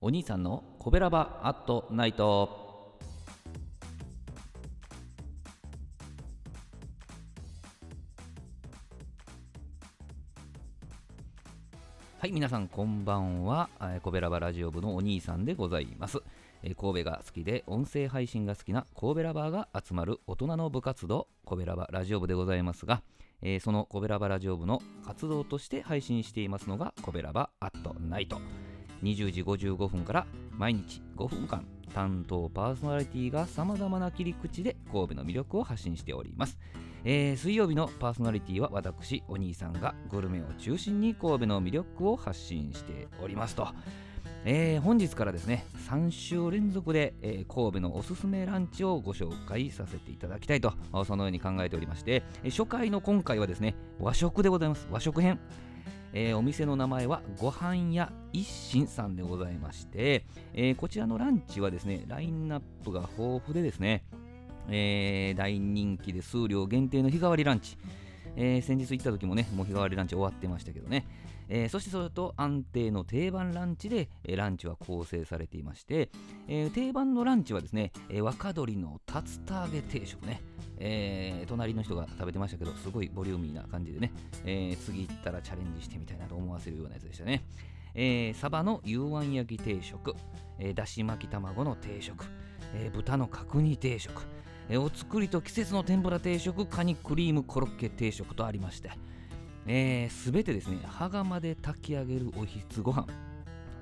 お兄さんのコベラバアットナイトはい皆さんこんばんは。えーコベラバラジオ部のお兄さんでございます。え神戸が好きで音声配信が好きな神戸ラバーが集まる大人の部活動神戸ラバラジオ部でございますが、えーその神戸ラバラジオ部の活動として配信していますのが神戸ラバアットナイト20時55分から毎日5分間担当パーソナリティがさまざまな切り口で神戸の魅力を発信しております、えー水曜日のパーソナリティは私お兄さんがグルメを中心に神戸の魅力を発信しておりますと。えー本日からですね3週連続で、えー神戸のおすすめランチをご紹介させていただきたいとそのように考えておりまして初回の今回はですね和食でございます。和食編。えーお店の名前はご飯屋一心さんでございまして、えーこちらのランチはですねラインナップが豊富でですね、えー大人気で数量限定の日替わりランチ、えー先日行った時もねもう日替わりランチ終わってましたけどね、えーそしてそれと安定の定番ランチで、えーランチは構成されていまして、えー定番のランチはですね、え若鶏の竜田揚げ定食ね、え隣の人が食べてましたけどすごいボリューミーな感じでね、え次行ったらチャレンジしてみたいなと思わせるようなやつでしたね、えサバの幽庵焼き定食、えだし巻き卵の定食、え豚の角煮定食、えお作りと季節の天ぷら定食カニクリームコロッケ定食とありまして、えーてですね羽釜で炊き上げるおひつご飯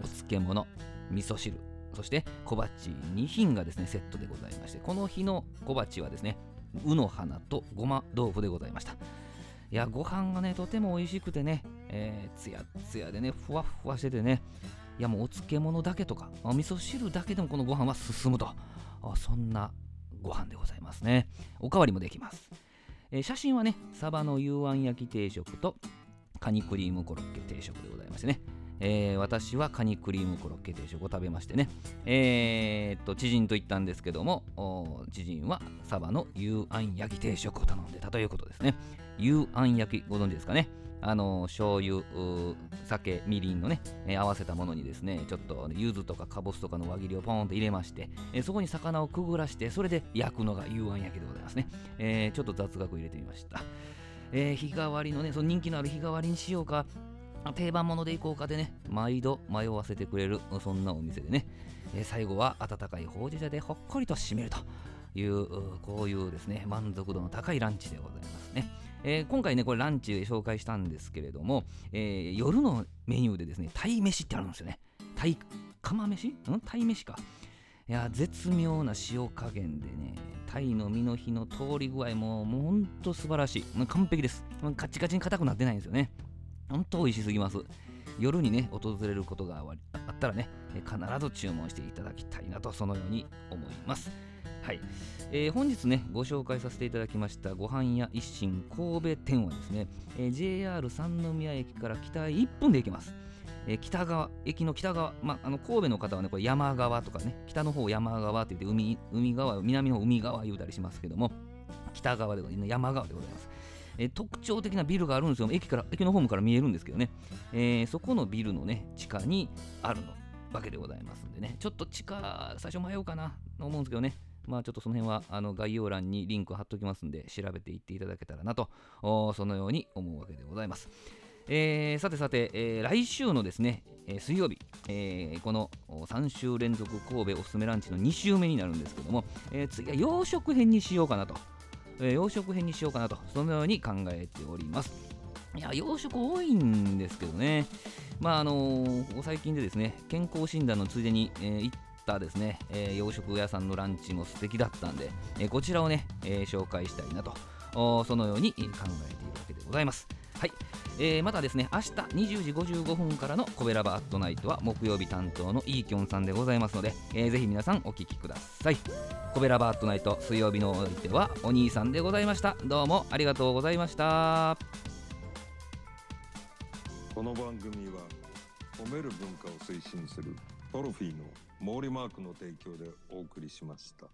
お漬物味噌汁そして小鉢2品がですねセットでございましてこの日の小鉢はですねうの花とごま豆腐でございました。いやご飯がねとても美味しくてね、えー、つやつやでねふわふわしててねいやもうお漬物だけとか味噌汁だけでもこのご飯は進むと。そんなご飯でございますね。おかわりもできます、えー写真はねサバの幽庵焼き定食とカニクリームコロッケ定食でございましてね。えー私はカニクリームコロッケ定食を食べましてね、えーっと知人と言ったんですけども知人はサバの幽庵焼き定食を頼んでたということですね。幽庵焼きご存知ですかね？あの醤油酒みりんのね、えー合わせたものにですねちょっと柚子とかかぼすとかの輪切りをポーンと入れまして、えーそこに魚をくぐらしてそれで焼くのが幽庵焼きでございますね、えーちょっと雑学入れてみました、え日替わりのねその人気のある日替わりにしようか。定番ものでいこうかでね毎度迷わせてくれるそんなお店でね、え最後は温かいほうじ茶でほっこりと締めるといううこういうですね満足度の高いランチでございますね、えー今回ねこれランチで紹介したんですけれども、えー夜のメニューでですね鯛飯ってあるんですよね。鯛釜飯？ん？鯛飯か。いや絶妙な塩加減でね鯛の身の火の通り具合ももうほんと素晴らしい。完璧です。カチカチに硬くなってないんですよね。ほんと美味しすぎます。夜にね訪れることがあったらね必ず注文していただきたいなとそのように思います。はい、えー本日ねご紹介させていただきましたご飯屋一心神戸店はですね、えー JR 三宮駅から北へ1分で行けますえー北側、駅の北側、まあ、あの神戸の方はね、これ山側とかね、北の方山側って言って海、海側、南の方海側言うたりしますけども、北側でございます山側でございます。えー特徴的なビルがあるんですよ。駅から、駅のホームから見えるんですけどね、えーそこのビルのね、地下にあるのわけでございますんでね、ちょっと地下、最初迷うかなと思うんですけどね、まあちょっとその辺はあの概要欄にリンク貼っときますんで、調べていっていただけたらなと、そのように思うわけでございます。えーさてさて、えー来週のですね、えー水曜日、えこの3週連続神戸おすすめランチの2週目になるんですけども、え次は洋食編にしようかなと、えー洋食編にしようかなと、そのように考えております。いや、洋食多いんですけどね、まああの最近でですね、健康診断のついでに、えー行ったですね、えー洋食屋さんのランチも素敵だったんで、えーこちらをね、えー紹介したいなと、そのように考えているわけでございます。はい、えーまたですね、明日20時55分からのコベラバアットナイトは木曜日担当のイーキョンさんでございますので、えーぜひ皆さんお聞きください。コベラバアットナイト水曜日のお相手はお兄さんでございました。どうもありがとうございました。この番組は褒める文化を推進するトロフィーの毛利マークの提供でお送りしました。